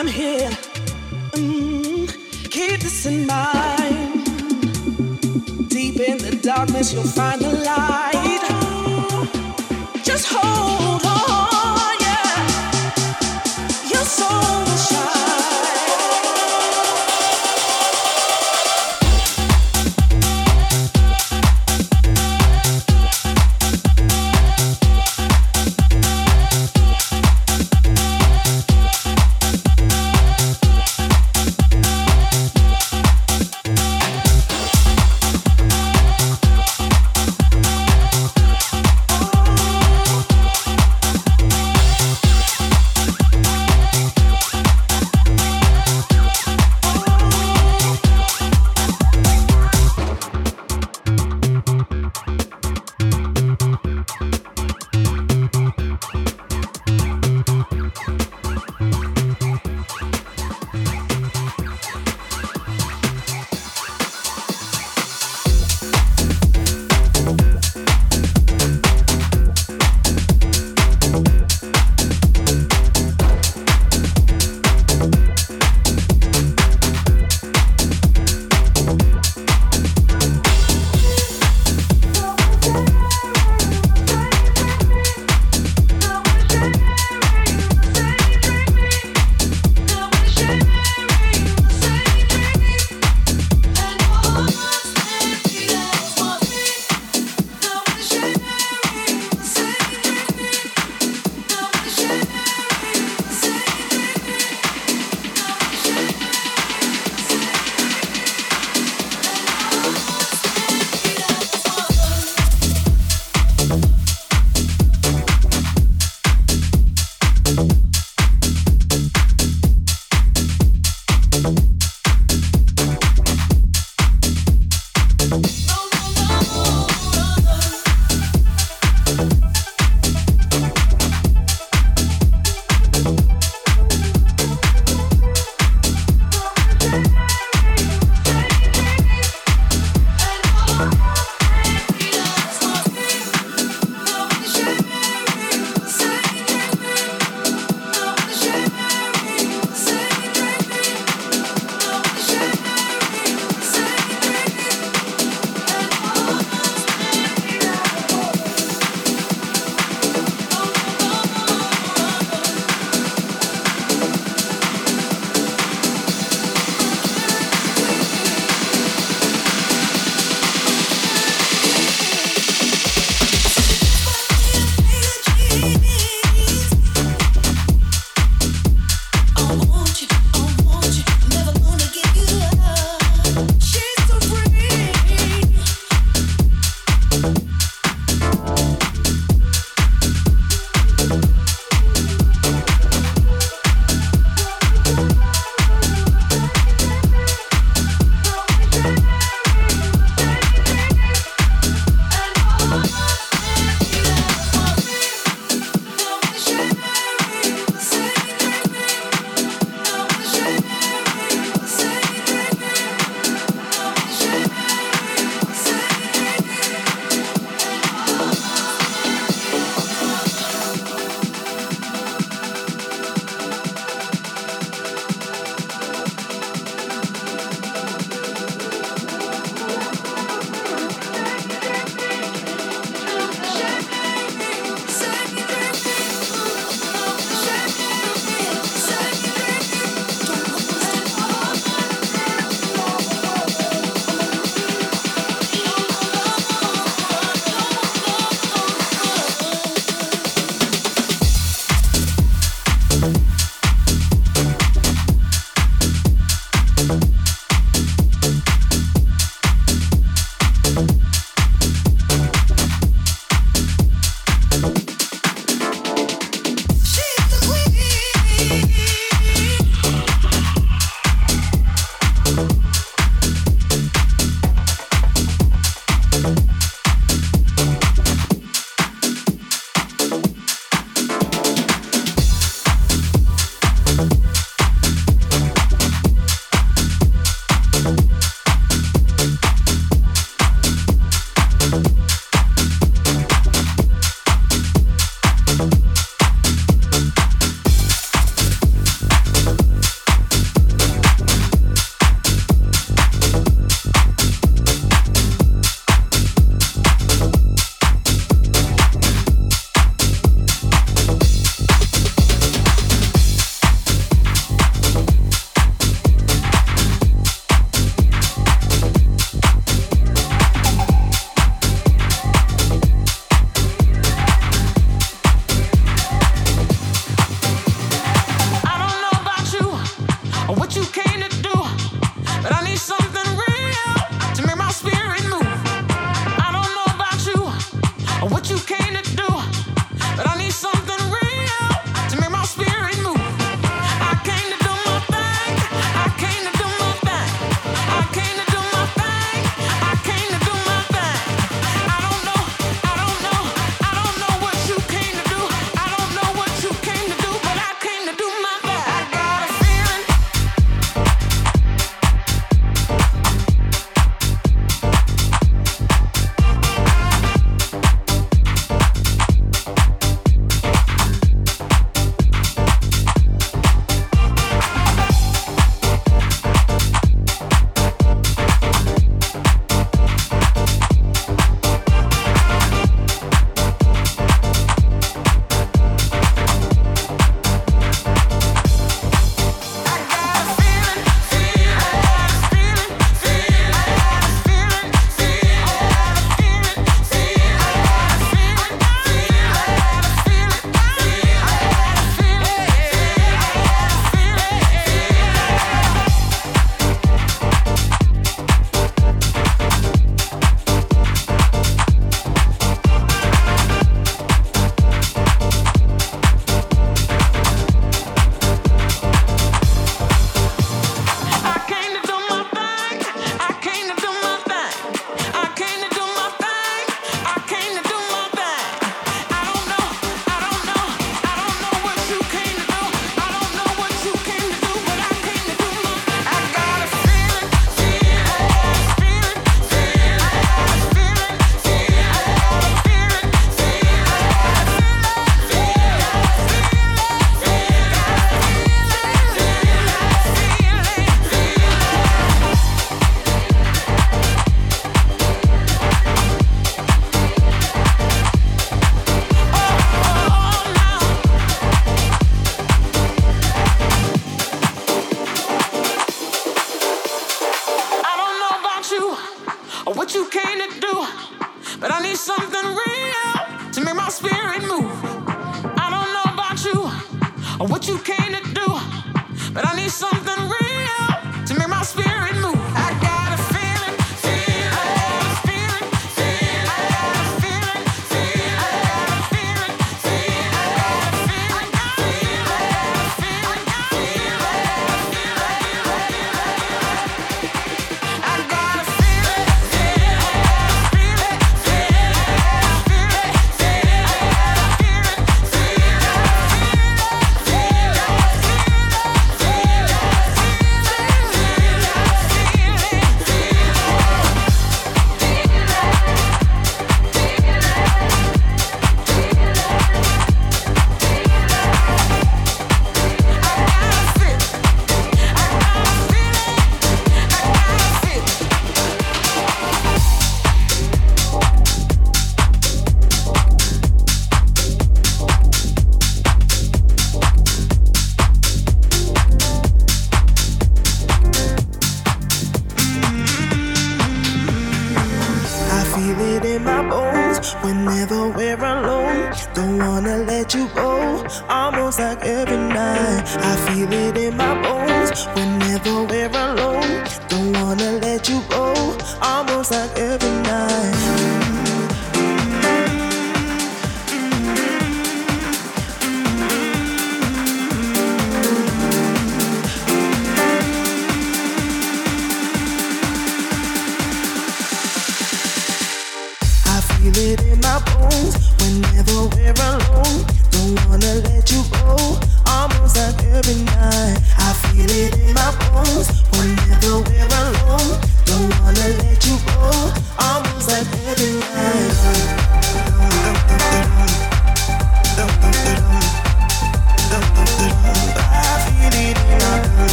am here. Mm, keep this in mind. Deep in the darkness, you'll find the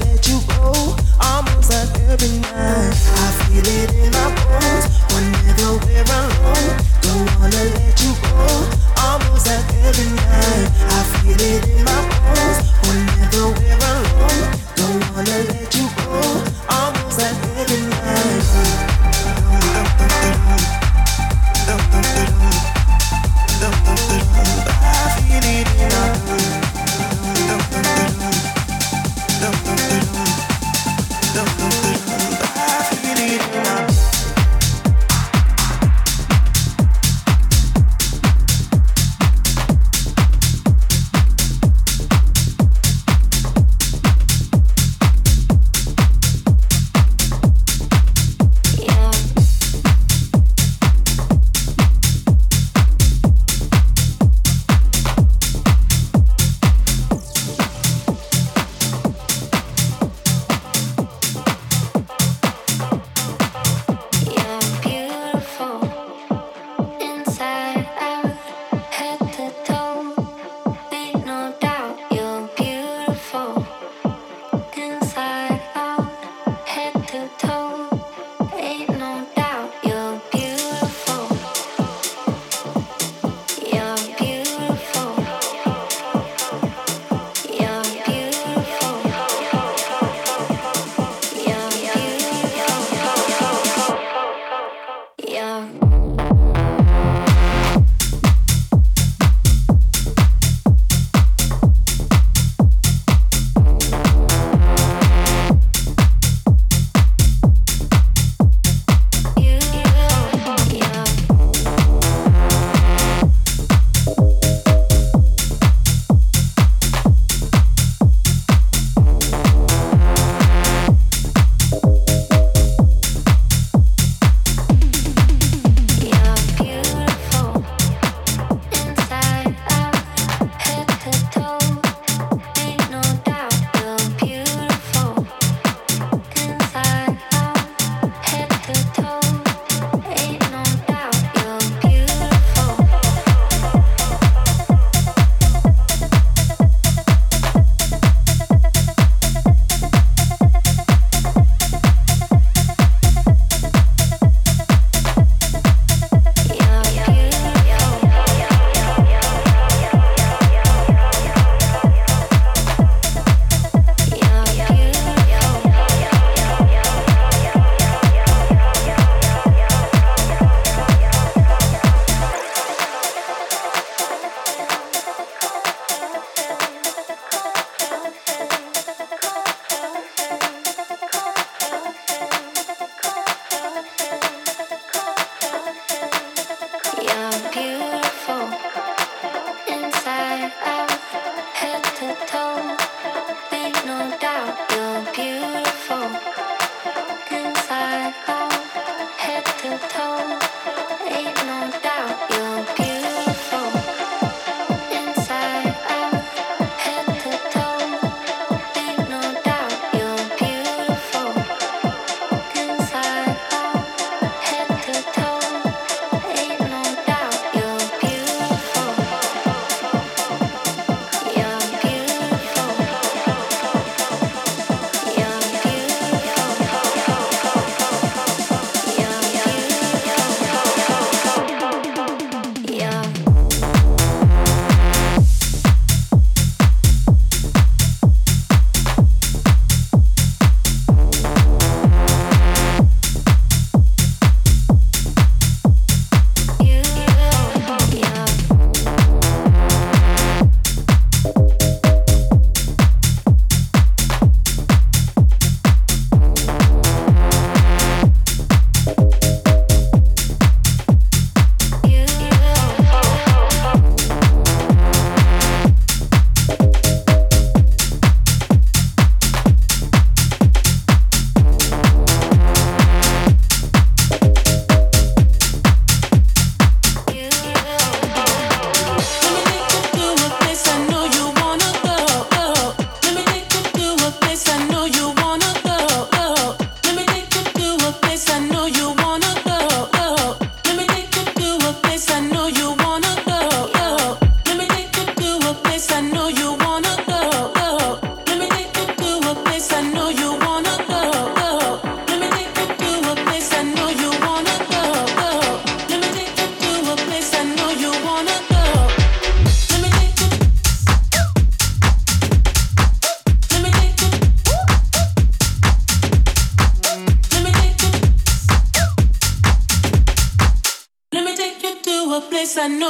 let you go almost every night. I feel it in my bones, whenever we're alone. Don't wanna let you go almost every night. I feel it in my bones, whenever we're alone. Don't wanna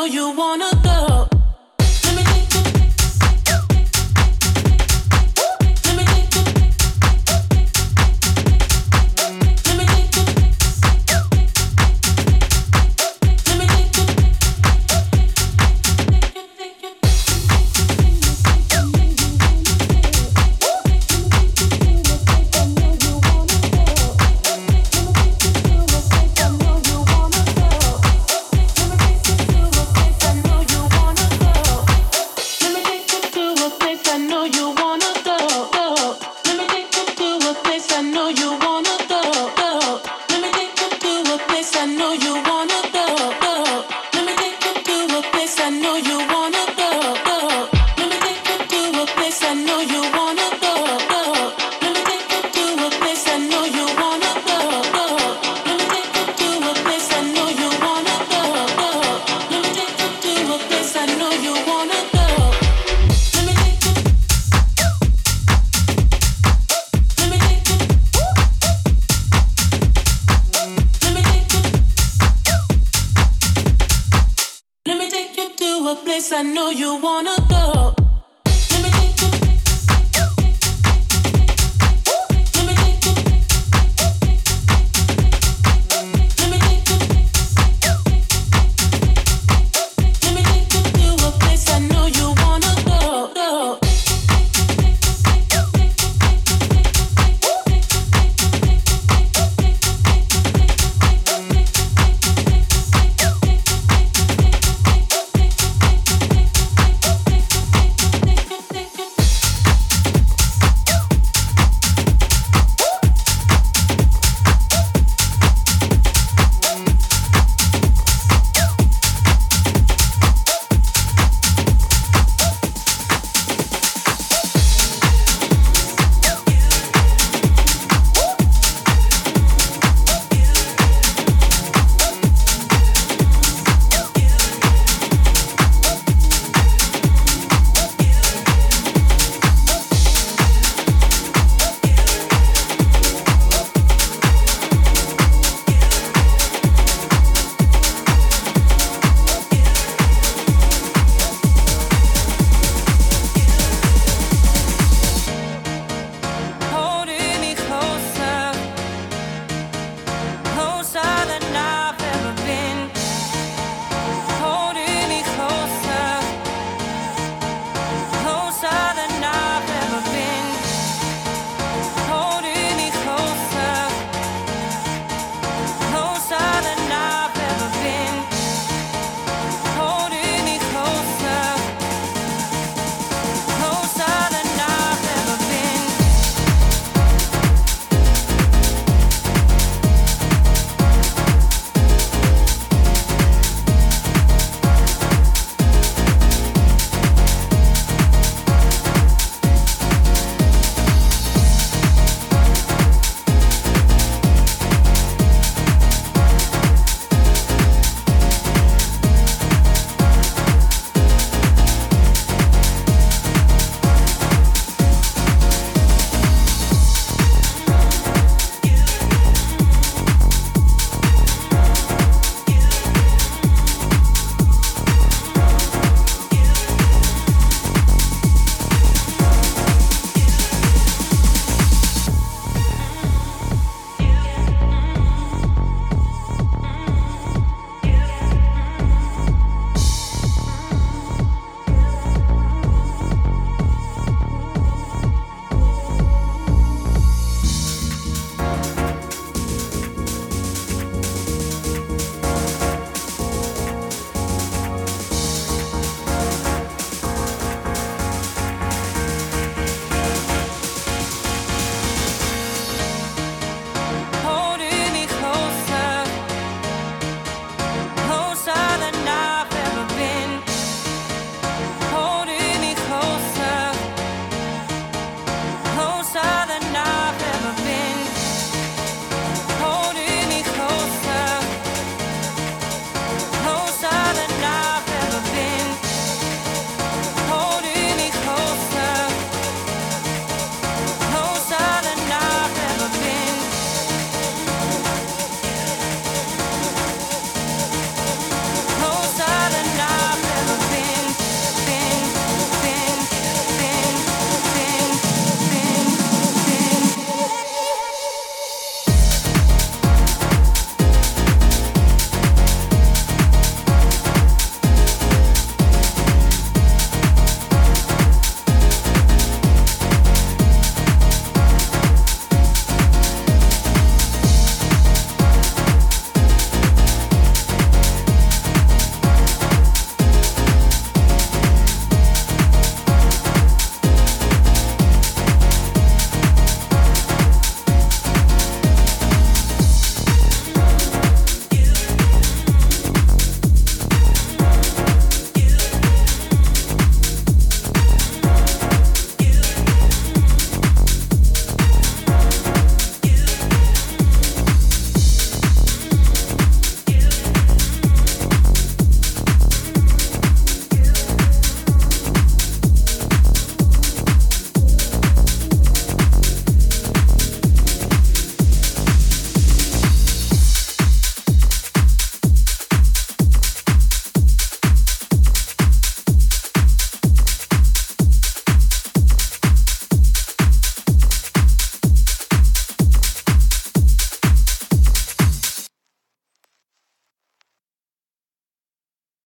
you wanna